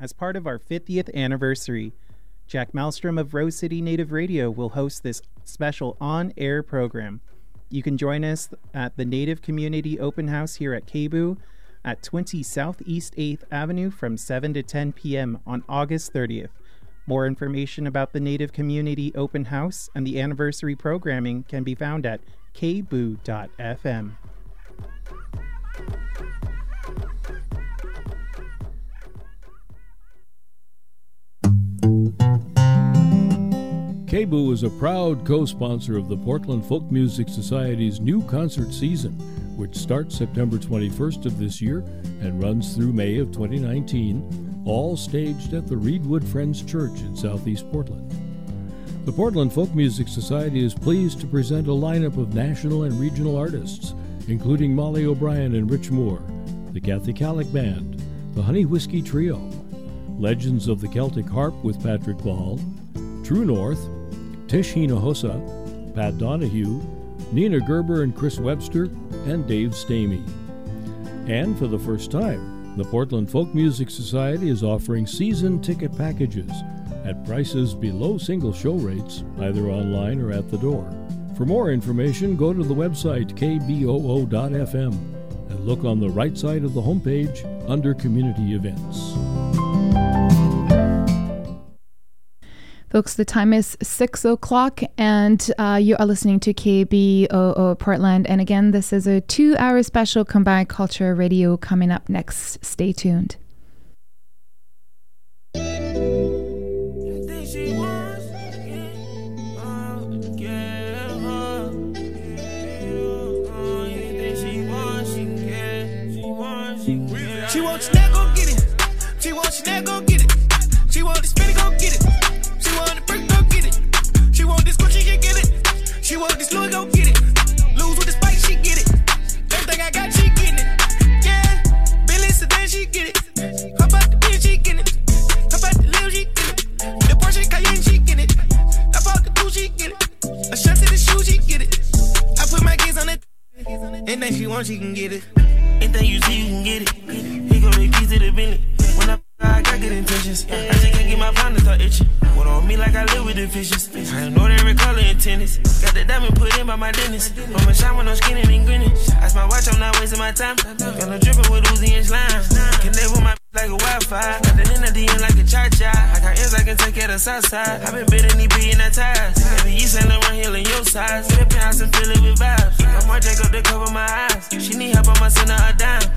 as part of our 50th anniversary. Jack Malstrom of Rose City Native Radio will host this special on air program. You can join us at the Native Community Open House here at KBOO at 20 Southeast 8th Avenue from 7 to 10 p.m. on August 30th. More information about the Native Community Open House and the anniversary programming can be found at kboo.fm. KBOO is a proud co sponsor of the Portland Folk Music Society's new concert season, which starts September 21st of this year and runs through May of 2019, all staged at the Reedwood Friends Church in southeast Portland. The Portland Folk Music Society is pleased to present a lineup of national and regional artists, including Mollie O'Brien and Rich Moore, the Kathy Kallick Band, the Honey Whiskey Trio, Legends of the Celtic Harp with Patrick Ball, True North, Tish Hinojosa, Pat Donahue, Nina Gerber and Chris Webster, and Dave Stamey. And for the first time, the Portland Folk Music Society is offering season ticket packages at prices below single show rates, either online or at the door. For more information, go to the website kboo.fm and look on the right side of the homepage under Community Events. Folks, the time is 6 o'clock, and uh, you are listening to KBOO Portland. And again, this is a two hour special combined culture radio coming up next. Stay tuned. Want, she can get it. Anything you see, you can get it. He go the keys to the Bentley. When I I got good intentions. I just can't get my partner start itching. What on me like I live with the fishes. I know every color in tennis. Got the diamond put in by my dentist. From a shine when I'm skinning and grinning. Ice my watch, I'm not wasting my time. Got no dripping with Uzi and slime. A Wi-Fi. Got the in the DM like a cha-cha. I got ends I can take care of south side. I been bidding these being that ties. Every East Laurent Hill in your size. Flip house and fill it with vibes. I'm more Jacob to cover my eyes. She need help, I'ma send her a dime.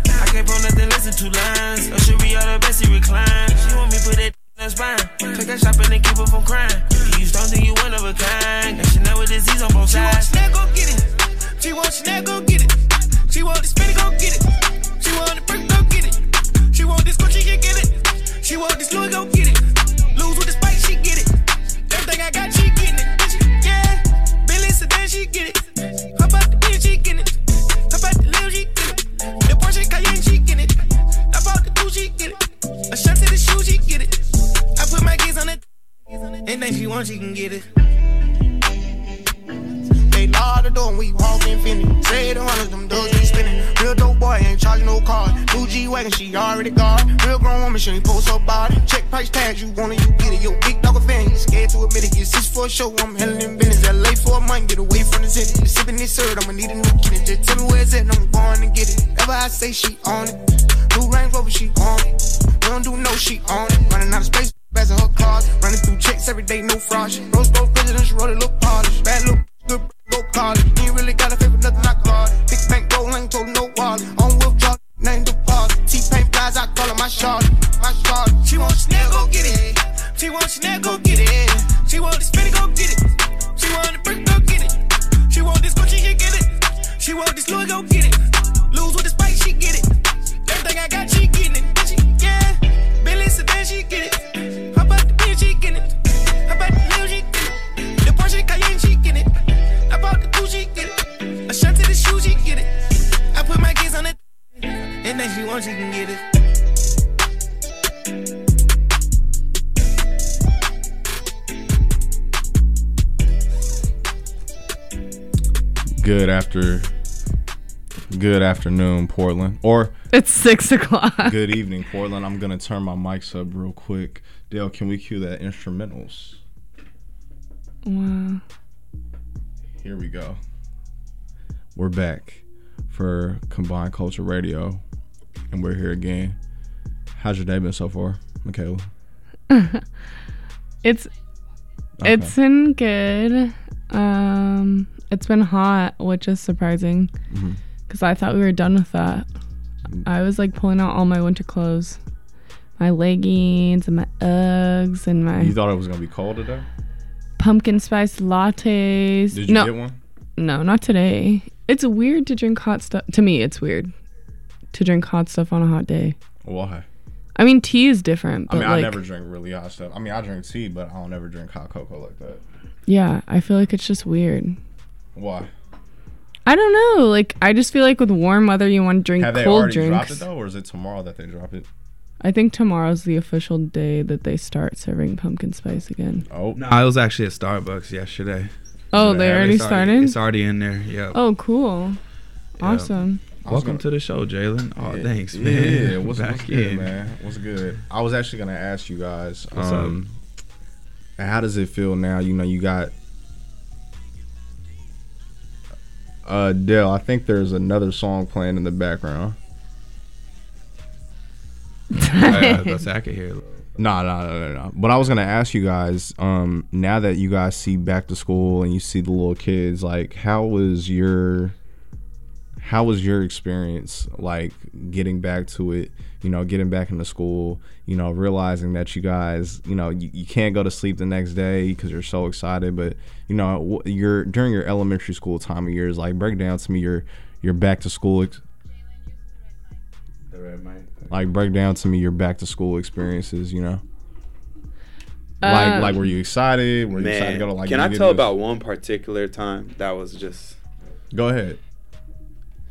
Ain't charging no car. New G wagon, she already got. Real grown woman, she ain't post her body. Check price tags, you want it, you get it. Yo, big dog a fan, you scared to admit it. Get six for a show, I'm handling business. LA for a month, get away from the city. Sipping this syrup, I'ma need a new kitty. Just tell me where it's at, and I'm going to get it. Ever I say she on it. New Range Rover, she on it. We don't do no, she on it. Running out of space, passing her cars. Running through checks every day, no fraud. Rose gold presidential, roll it, look polished. Bad look, good, go college. Ain't really got a favor, nothing I call it. Big bank roll, ain't told no wallet. On T-Pain I call her my shot. My shot. She want Chanel, go get it. She want Chanel, go get it. She want the spinning, go get it. She want the brick, go get it. She want this Gucci, she get it. She want this Louis, go get it. Good after, good afternoon, Portland, or It's six o'clock. Good evening, Portland. I'm gonna turn my mics up real quick. Dale, can we cue that instrumentals? Wow. Here we go. We're back for Combined Culture Radio, and we're here again. How's your day been so far, Michaela? It's Okay. it's been good. Um, it's been hot, which is surprising mm-hmm. because I thought we were done with that. I was like pulling out all my winter clothes, my leggings and my Uggs and my You thought it was gonna be cold today? pumpkin spice lattes. Did you no, get one? no, not today. It's weird to drink hot stuff. To me, it's weird to drink hot stuff on a hot day. Why? I mean, tea is different, I mean, like, I never drink really hot stuff. I mean, I drink tea, but I don't ever drink hot cocoa like that. yeah, I feel like it's just weird. Why? I don't know. Like, I just feel like with warm weather, you want to drink Have they cold already dropped drinks. it though, or is it tomorrow that they drop it? I think tomorrow's the official day that they start serving pumpkin spice again. Oh, No, I was actually at Starbucks yesterday. Oh, they they already It's started. It's already in there. Yeah. Oh, cool. Yeah. Awesome. Welcome gonna- to the show, Jalen. Oh, Yeah. thanks, Yeah, man. yeah, what's, Back what's good, in. man? What's good? I was actually gonna ask you guys, What's up? um, how does it feel now? You know, you got uh Dale. I think there's another song playing in the background. Uh, that's I could hear. No, no, no, no, no. But I was gonna ask you guys, um, now that you guys see back to school and you see the little kids, like, how was your, how was your experience, like, getting back to it? You know, getting back into school. You know, realizing that you guys, you know, you, you can't go to sleep the next day because you're so excited. But you know, your during your elementary school time of years, like, break down to me your your back to school. Ex- The red mic. like break down to me your back to school experiences you know like Uh, like were you excited were you excited to Man, go to like can I tell about one particular time that was just? go ahead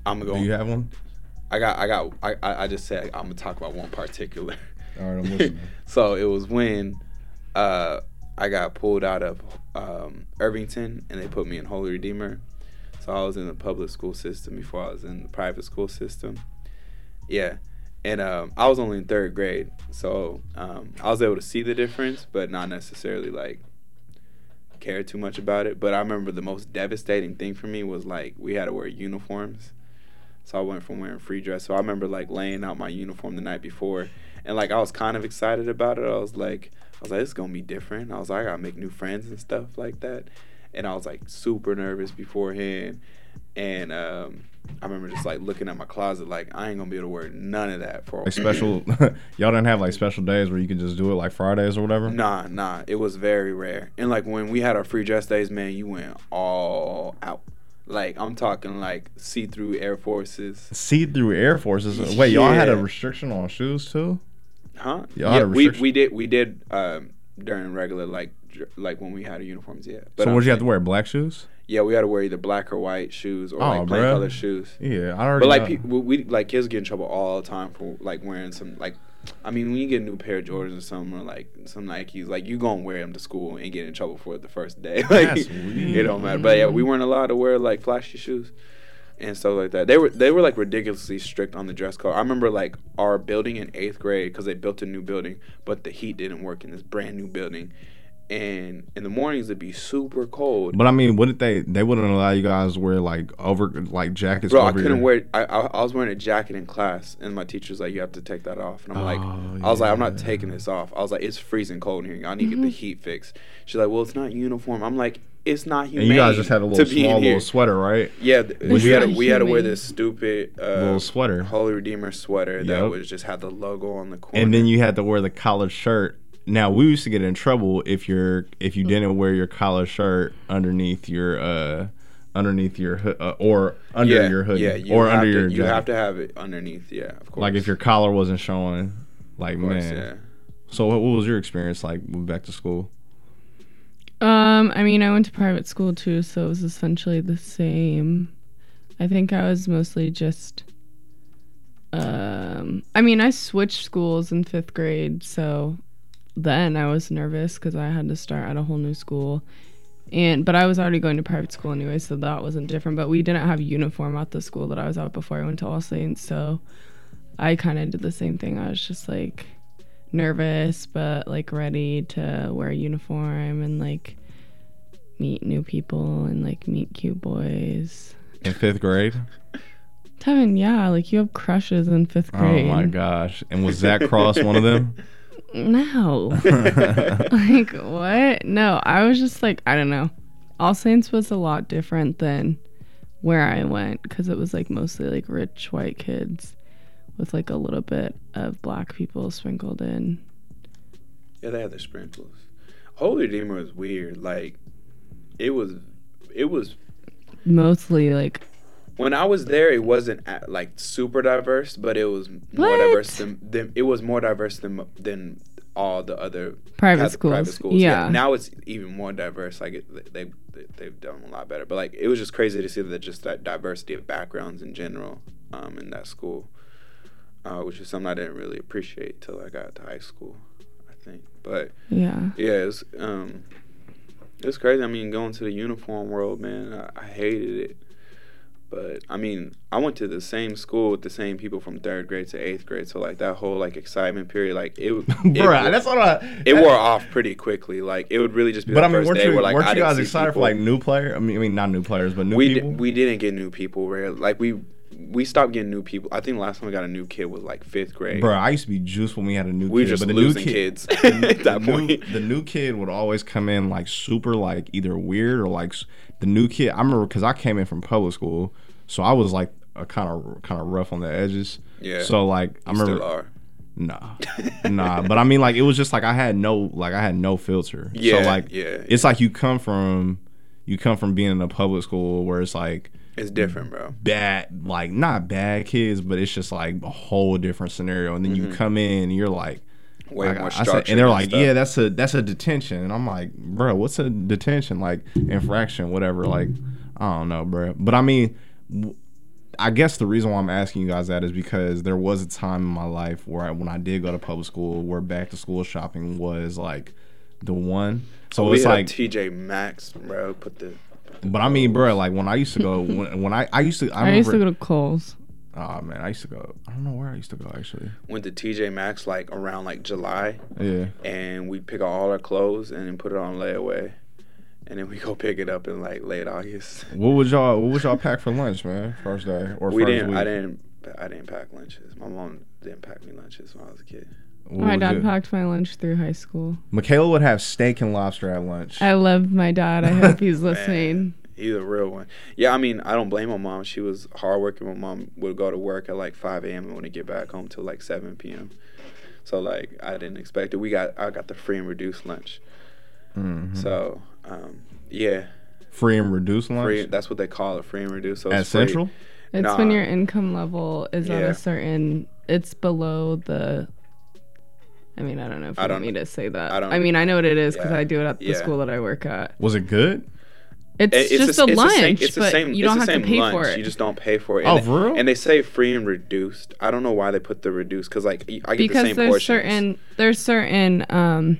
I'm gonna do you have one I got. I got. I. I I just said I'm gonna talk about one particular. all right i'm listening so it was when uh, I got pulled out of um, Irvington and they put me in Holy Redeemer. So I was in the public school system before I was in the private school system. Yeah. And um, I was only in third grade. So um, I was able to see the difference, but not necessarily like care too much about it. But I remember the most devastating thing for me was like we had to wear uniforms. So I went from wearing free dress. So I remember like laying out my uniform the night before, and like I was kind of excited about it. I was like, I was like, it's gonna be different. I was like, I gotta make new friends and stuff like that. And I was like super nervous beforehand. And um, I remember just like looking at my closet, like I ain't gonna be able to wear none of that for like special y'all didn't have like special days where you could just do it like fridays or whatever Nah, nah, it was very rare. And like when we had our free dress days, man, you went all out. Like I'm talking like see-through Air Forces, see-through air forces wait y'all had a restriction on shoes too huh? Y'all had a we restriction? we did we did um, during regular like like when we had uniforms, yeah. so I'm would you have to wear black shoes Yeah, we had to wear either black or white shoes or Oh, like plain color shoes. yeah i already But like know. pe- we, we like kids get in trouble all the time for like wearing some like I mean when you get a new pair of Jordans or something or like some Nikes like you gonna wear them to school and get in trouble for it the first day. Like it don't matter. But yeah we weren't allowed to wear like flashy shoes and stuff like that. They were they were like ridiculously strict on the dress code. I remember like our building in eighth grade because they built a new building but the heat didn't work in this brand new building and in the mornings it'd be super cold but i mean wouldn't they they wouldn't allow you guys to wear like over like jackets Bro, I couldn't your- wear. I, I I was wearing a jacket in class, and my teacher's like, "You have to take that off." And I'm like, Oh, I was like, "I'm not taking this off." I was like, "It's freezing cold in here. I need to get the heat fixed." She's like, "Well, it's not uniform." I'm like, "It's not and you guys just had a little small little sweater right Yeah, th- we had to, we had to wear this stupid uh, little sweater Holy Redeemer sweater that was just had the logo on the corner. and then you had to wear the collared shirt. Now we used to get in trouble if you're if you didn't wear your collar shirt underneath your uh underneath your uh, or under yeah, your hoodie yeah, you or under to, your you have to have it underneath. Yeah, of course. like if your collar wasn't showing. Like course, man. yeah. So what, what was your experience like moving back to school? Um, I mean, I went to private school too, so it was essentially the same. I think I was mostly just. Um, I mean, I switched schools in fifth grade, so then I was nervous because I had to start at a whole new school, and but I was already going to private school anyway, so that wasn't different. But we didn't have uniform at the school that I was at before I went to All Saints, so I kind of did the same thing. I was just like nervous, but like ready to wear a uniform and like meet new people and like meet cute boys. In fifth grade. Tevin, yeah, like you have crushes in fifth grade. Oh my gosh! And was Zach Cross one of them? No. like what? No, I was just like I don't know. All Saints was a lot different than where I went because it was like mostly like rich white kids with like a little bit of black people sprinkled in. Yeah, they had their sprinkles. Holy Redeemer was weird. Like, it was, it was. Mostly like When I was there, it wasn't like super diverse, but it was more What? diverse than, than it was more diverse than than all the other Private Catholic private schools. schools. Yeah. Now it's even more diverse. Like it, they, they they've done a lot better. But like it was just crazy to see that just that diversity of backgrounds in general um, in that school, uh, which is something I didn't really appreciate till I got to high school. I think, but yeah. yeah, it's um, it's crazy. I mean, going to the uniform world, man, I, I hated it. But I mean, I went to the same school with the same people from third grade to eighth grade, so like that whole like excitement period, like it, it Bruh, wore- that's what I. it wore off pretty quickly. Like it would really just be But the I mean, first weren't day you, where like weren't you guys excited for like new player? I mean, I mean not new players, but new we people. Did, we didn't get new people. Rare, like we we stopped getting new people. I think the last time we got a new kid was like fifth grade. Bro, I used to be juiced when we had a new We kid. were just but the losing new kid, kids at that the new, point. the new kid would always come in like super like either weird or like the new kid. I remember because I came in from public school, so I was like a kind of kind of rough on the edges. Yeah. So like I remember. still are. Nah, nah. But I mean, like it was just like I had no like I had no filter. Yeah, So like yeah, it's like you come from you come from being in a public school where it's like It's different, bro. bad like not bad kids, but it's just like a whole different scenario. And then you come in and you're like Mm-hmm. Way like, more I said- and they're and like, stuff. yeah, that's a that's a detention. And I'm like, bro, what's a detention? Like infraction, whatever. Like, I don't know, bro. But I mean, I guess the reason why I'm asking you guys that is because there was a time in my life where I, when I did go to public school, where back to school shopping was like the one. So we it's like, TJ Maxx, bro. Put the but I mean, bro, like when I used to go, when, when I I used to, I, I, remember, used to go to Kohl's. Oh man, I used to go. I don't know where I used to go actually. went to TJ Maxx like around like July, Yeah. and we pick out all our clothes and then put it on layaway, and then we go pick it up in like late August. What would y'all What would y'all pack for lunch, man? First day or we first didn't. week? I didn't. I didn't pack lunches. My mom didn't pack me lunches when I was a kid. What My dad it? packed my lunch through high school. Michaela would have steak and lobster at lunch. I love my dad. I hope he's listening. He's a real one. Yeah, I mean, I don't blame my mom. She was hardworking. My mom would go to work at like 5 a.m. and wouldn't get back home till like 7 p.m. So like, I didn't expect it. We got I got the free and reduced lunch. Mhm. So um, yeah, Free and reduced lunch free. That's what they call it, free and reduced. So at it's free. Central. It's Nah. when your income level is at a certain. It's below the. I mean, I don't know if I don't- want me to say that. I I, don't- I mean, I know what it is because Yeah. I do it at the Yeah. school that I work at. Was it good? It's, It- just the- a it's the lunch, same- it's the same- you don't the have to pay lunch. for it. You just don't pay for it. Oh, and for real? And they say free and reduced. I don't know why they put the reduced because like I get the because same there's portions. certain there's certain um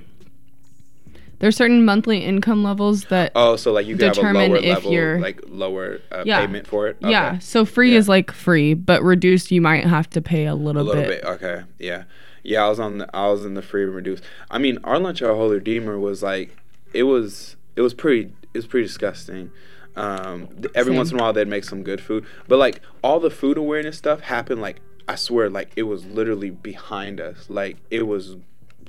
there's certain monthly income levels that Oh, so like you can have a determine lower if level, you're- like lower uh, Yeah. payment for it. yeah so free Yeah. is like free but reduced you might have to pay a little, bit. a little bit. bit. Okay, yeah, yeah. I was on. The, I was in the free and reduced. I mean, our lunch at Holy Redeemer was like, it was. It was pretty. It was pretty disgusting. Um, th- every Same. once in a while they'd make some good food, but like all the food awareness stuff happened. Like I swear, like it was literally behind us. Like it was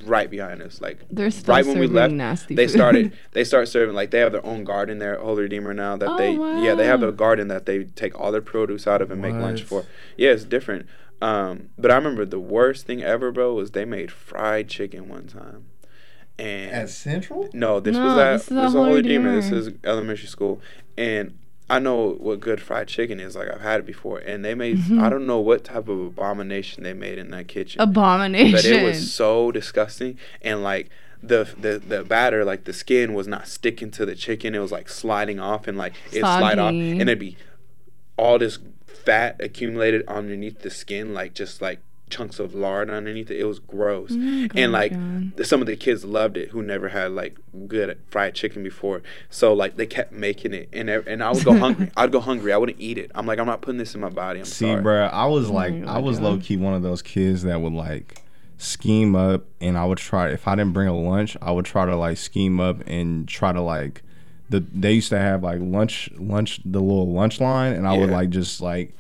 right behind us. Like They're still right when we left, nasty they food. started. They start serving like they have their own garden there at Holy Redeemer now. That Oh, they yeah they have wow. a garden that they take all their produce out of and make lunch for. Yeah, it's different. Um, but I remember the worst thing ever, bro, was they made fried chicken one time. And Central. no, this No, was at this is this at was Holy Holy Redeemer. This is elementary school, and I know what good fried chicken is. Like I've had it before, and they made Mm-hmm. I don't know what type of abomination they made in that kitchen abomination but it was so disgusting and like the the the batter like the skin was not sticking to the chicken it was like sliding off and like it slide off and it'd be all this fat accumulated underneath the skin like just like chunks of lard underneath it. It was gross, Oh and like God. some of the kids loved it who never had like good fried chicken before. So like they kept making it, and and I would go hungry. I'd go hungry. I wouldn't eat it. I'm like I'm not putting this in my body. I'm See, sorry. bruh, I was Oh like, my I was God. low key one of those kids that would like scheme up, and I would try. If I didn't bring a lunch, I would try to like scheme up and try to like. The they used to have like lunch, lunch, the little lunch line, and I would like just like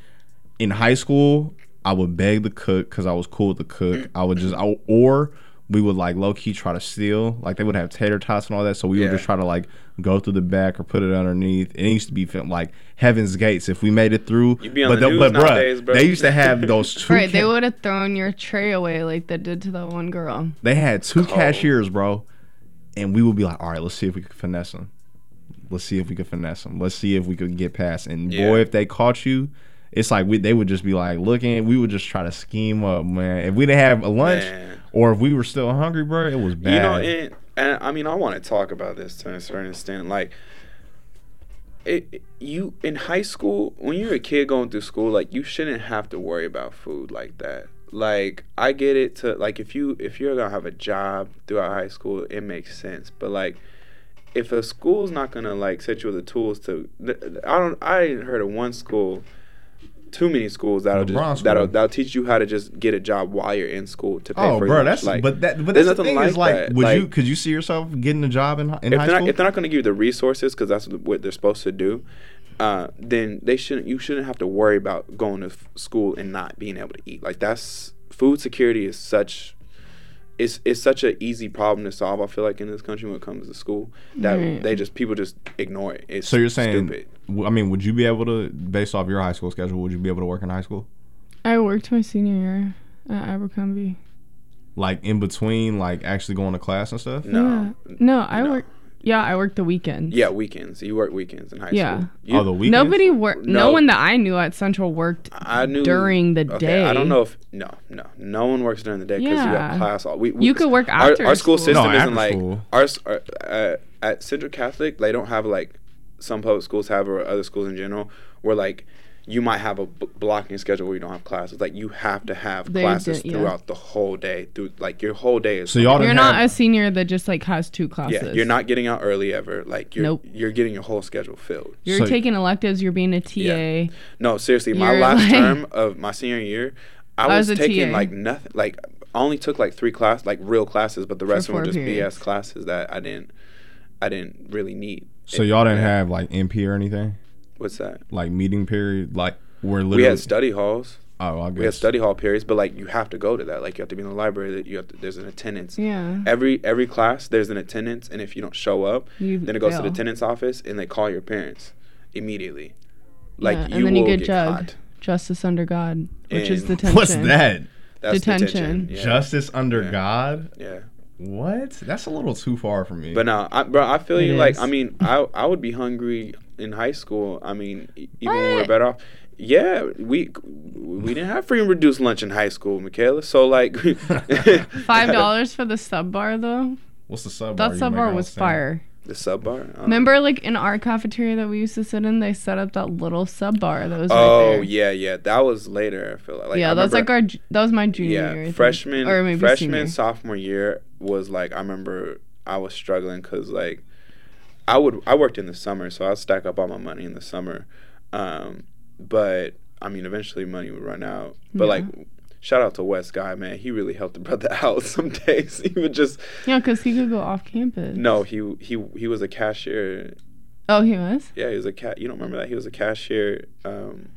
in high school, I would beg the cook because I was cool with the cook. Mm. I would just, I, or we would like low key try to steal. Like they would have tater tots and all that, so we Yeah. would just try to like go through the back or put it underneath. It used to be film like Heaven's Gates if we made it through. You be on but the the- news but bruh, nowadays, bro. they used to have those two. Right, they would have thrown your tray away like they did to that one girl. they had two cashiers, bro, and we would be like, all right, let's see if we could finesse them. Let's see if we could finesse them. Let's see if we could get past. And Yeah. boy, if they caught you, it's like we they would just be like looking. We would just try to scheme up, man. If we didn't have a lunch, Man. or if we were still hungry, bro, it was bad. You know, and, and I mean, I want to talk about this to a certain extent. Like, it, it- you in high school when you're a kid going through school, like you shouldn't have to worry about food like that. Like, I get it to like if you if you're gonna have a job throughout high school, it makes sense. But like, if a school's not gonna like set you with the tools to, I don't. I heard of one school. Too many schools that'll LeBron just that'll that'll teach you how to just get a job while you're in school to pay Oh, for bro, your that's. Like, but that but that's the thing is like like, that. would you could you see yourself getting a job in, in if high school? not if they're not going to give you the resources because that's what they're supposed to do, uh, then they shouldn't. You shouldn't have to worry about going to f- school and not being able to eat. Like that's food security is such. It's, it's such an easy problem to solve. I feel like in this country when it comes to school, that Right. they just people just ignore it. It's so you're saying, stupid. w- I mean, would you be able to, based off your high school schedule, would you be able to work in high school? I worked my senior year at Abercrombie. Like in between, like actually going to class and stuff? No, Yeah. No, I No. work. Yeah, I worked the weekends. yeah, weekends. You work weekends in high Yeah. school. Yeah. Oh, the weekends. Nobody worked. No. No. one that I knew at Central worked I knew during the okay, day. I don't know if no, no, no one works during the day because you Yeah. got class all. We, we, You could work our, after Our school school. system No, isn't like school. ours. Our, uh, at Central Catholic, they don't have like some public schools have or other schools in general where like you might have a b- blocking schedule where you don't have classes. Like you have to have They classes did- yeah. throughout the whole day. Through like your whole day is. So y'all You're didn't have, a senior that just like has two classes. yeah, you're not getting out early ever. Like you're Nope. you're getting your whole schedule filled. You're So- taking electives. You're being a TA. Yeah. No, seriously, my You're last like- term of my senior year, I I was, was taking TA. like nothing. Like I only took like three class, like real classes, but the rest of them were just periods. BS classes that I didn't, I didn't really need. so It- y'all didn't yeah. have like MP or anything? What's that? Like meeting period? Like where literally. We had study halls. Oh, I guess. We had study hall periods, but like you have to go to that. Like you have to be in the library. That you have to. There's an attendance. Yeah. Every every class there's an attendance, and if you don't show up, You then it goes to the fail. attendance office, and they call your parents immediately. Like yeah. you and then you get, get jugged. caught. Justice under God, which is And- detention. What's that? That's Detention. detention. Yeah. Justice under Yeah. God? yeah. What? That's a little too far for me. But no, I, bro, I feel It you. Like. I mean, I I would be hungry in high school. I mean, e- even when we were better off. Yeah, we we didn't have free and reduced lunch in high school, Michaela. So like, Five dollars for the sub bar though. What's the sub? Bar? That sub bar was fire. The sub bar. I. Remember, like in our cafeteria that we used to sit in, they set up that little sub bar that was right Oh there. yeah, yeah. That was later. I feel like. like yeah, I that was like our. That was my junior yeah year. I think. freshman or maybe freshman senior. sophomore year was like I remember I was struggling because like I would I worked in the summer so I'd stack up all my money in the summer, um, but I mean eventually money would run out. But Yeah. like shout out to West guy man he really helped the brother out some days he would just Yeah, because he could go off campus. no he he he was a cashier Oh, he was. yeah he was a cat you don't remember that he was a cashier um,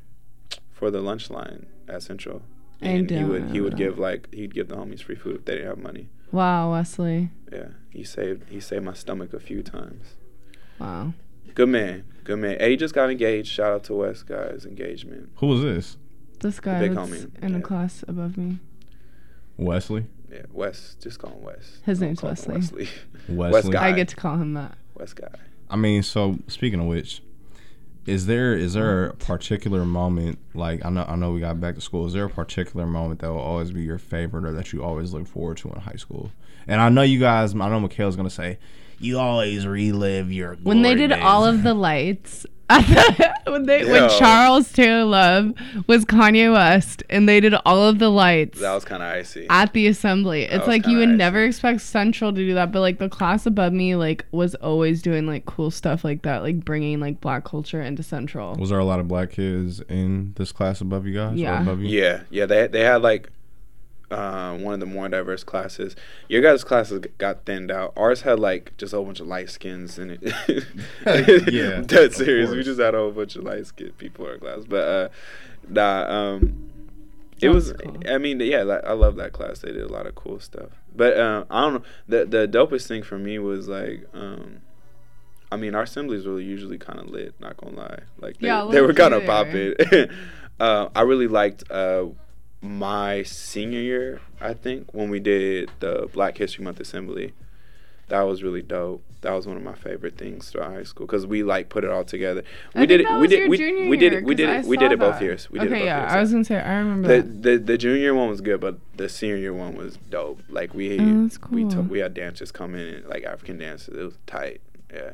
for the lunch line at Central. And he would he would give like he'd give the homies free food if they didn't have money. Wow, Wesley. Yeah, he saved he saved my stomach a few times. Wow. Good man, good man. Hey, he just got engaged. Shout out to West guy's engagement. Who was this? This guy big was homie, in a class above me. Wesley. Yeah, West. Just call him West. His name's Wesley. Wesley. Wesley. West guy. I get to call him that. West guy. I mean, so speaking of which, is there is there a particular moment like I know I know we got back to school. Is there a particular moment that will always be your favorite or that you always look forward to in high school? And I know you guys. I know Mikhail's gonna say you always relive your When they did glory all of the lights when they Yo. when Charles Taylor Love was Kanye West and they did all of the lights That was kind of icy. at the assembly. It's like you would icy. never expect Central to do that, but like the class above me like was always doing like cool stuff like that, like bringing like black culture into Central. Was there a lot of black kids in this class above you guys? or Yeah. above you? Yeah, yeah. They they had like uh, one of the more diverse classes. Your guys' classes got thinned out. Ours had like just a whole bunch of light skins in it. Yeah, dead serious. We just had a whole bunch of light skinned people in our class. But uh, nah, um, it was. Cool. I mean, yeah, like, I love that class. They did a lot of cool stuff. But uh, I don't know. The the dopest thing for me was like. Um, I mean, our assemblies were usually kind of lit. Not gonna lie, like they, Yeah, they were kind of they popping. uh, I really liked uh, my senior year. I think when we did the Black History Month assembly, that was really dope. That was one of my favorite things throughout high school because we like put it all together. We I did it. that We was did. We, junior we did year, it. We did it. We did it both that. years. We did okay, it both yeah, years. I was gonna say I remember the, that. the the junior one was good, but the senior one was dope. Like we Oh, we cool. took we had dancers come in like African dancers. It was tight. Yeah.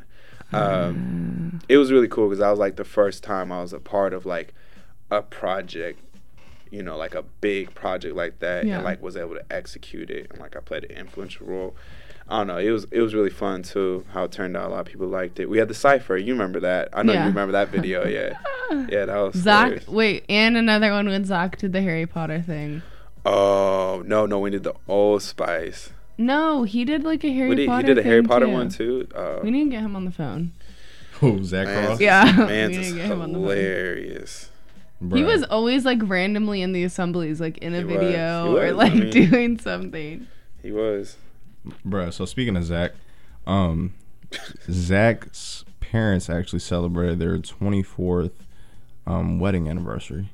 Ah. Um, it was really cool because that was like the first time I was a part of like a project, you know, like a big project like that, Yeah. and like was able to execute it, and like I played an influential role. I don't know. It was it was really fun too. How it turned out, a lot of people liked it. We had the cipher. You remember that? I know Yeah. you remember that video. Yeah, yeah, that was Zach, hilarious. wait, and another one when Zach did the Harry Potter thing. Oh no, no, we did the Old Spice. No, he did like a Harry did, Potter. he did a Harry Potter too. one too. Uh, We need to get him on the phone. Who, Zach man, Cross? Yeah, man, we it's need to get him on the phone. hilarious. He was always like randomly in the assemblies, like in a He was. video or like I mean- doing something. He was. Bruh, so speaking of Zach, um, Zach's parents actually celebrated their 24th um, wedding anniversary.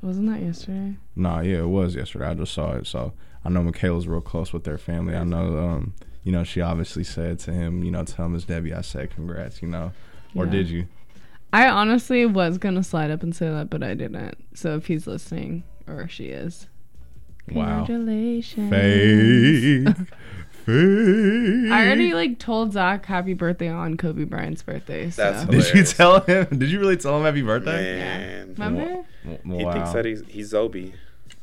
Wasn't that yesterday? Nah, yeah, it was yesterday. I just saw it. So I know Michaela's real close with their family. I know, um, you know, she obviously said to him, you know, tell him it's Debbie. I said congrats, you know. Or Yeah. did you? I honestly was gonna slide up and say that, but I didn't. So if he's listening, or she is, Wow. congratulations. Fake. Fake. I already like told Zach happy birthday on Kobe Bryant's birthday. So. That's Did you tell him? Did you really tell him happy birthday? Man, Remember? W- he thinks that he's he's Zobi.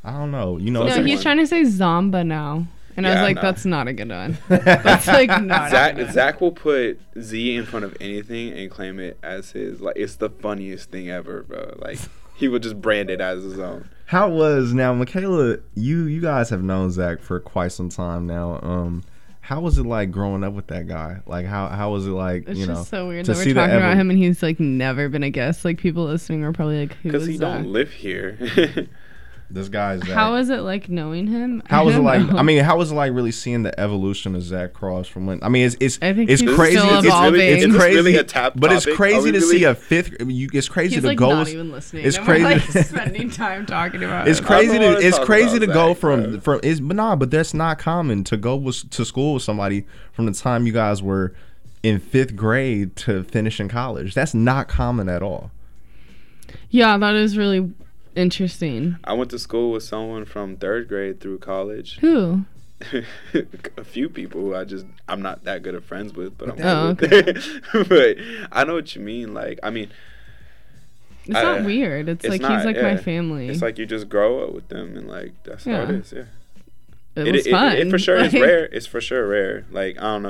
I don't know. You know, No, he's like- trying to say Zomba now, and I was Yeah, like, no. that's not a good one. That's like not. a Zach good one. Zach will put Z in front of anything and claim it as his. Like it's the funniest thing ever, bro. Like he would just brand it as his own. How was now, Michaela? You you guys have known Zach for quite some time now. Um, how was it like growing up with that guy? Like how how was it like? It's you know, just so weird to that see we're the talking about evol- him and he's like never been a guest. Like people listening are probably like, who Because he Zach? don't live here. This guy's Zach. How is it like knowing him? How was it like? know. I mean, how was it like really seeing the evolution of Zach Cross from when? I mean, it's it's I think it's he's crazy. still it's, evolving. it's Is this crazy, really a tap but it's crazy we to see a fifth. You, it's crazy he's to like go. not even listening. it's crazy- like spending time talking about. It's crazy wanna it's crazy to about go from bro. from is but nah, but that's not common to go with, to school with somebody from the time you guys were in fifth grade to finishing college. That's not common at all. Yeah, that is really interesting. I went to school with someone from third grade through college. Who? a few people who I just I'm not that good of friends with, but I'm Oh, cool with. but I know what you mean. Like I mean, It's I- not weird. It's, it's like not, he's like my family. it's like you just grow up with them, and like that's how it is. Yeah. it It, was it, fun. it for sure is rare. It's for sure rare. Like I don't know.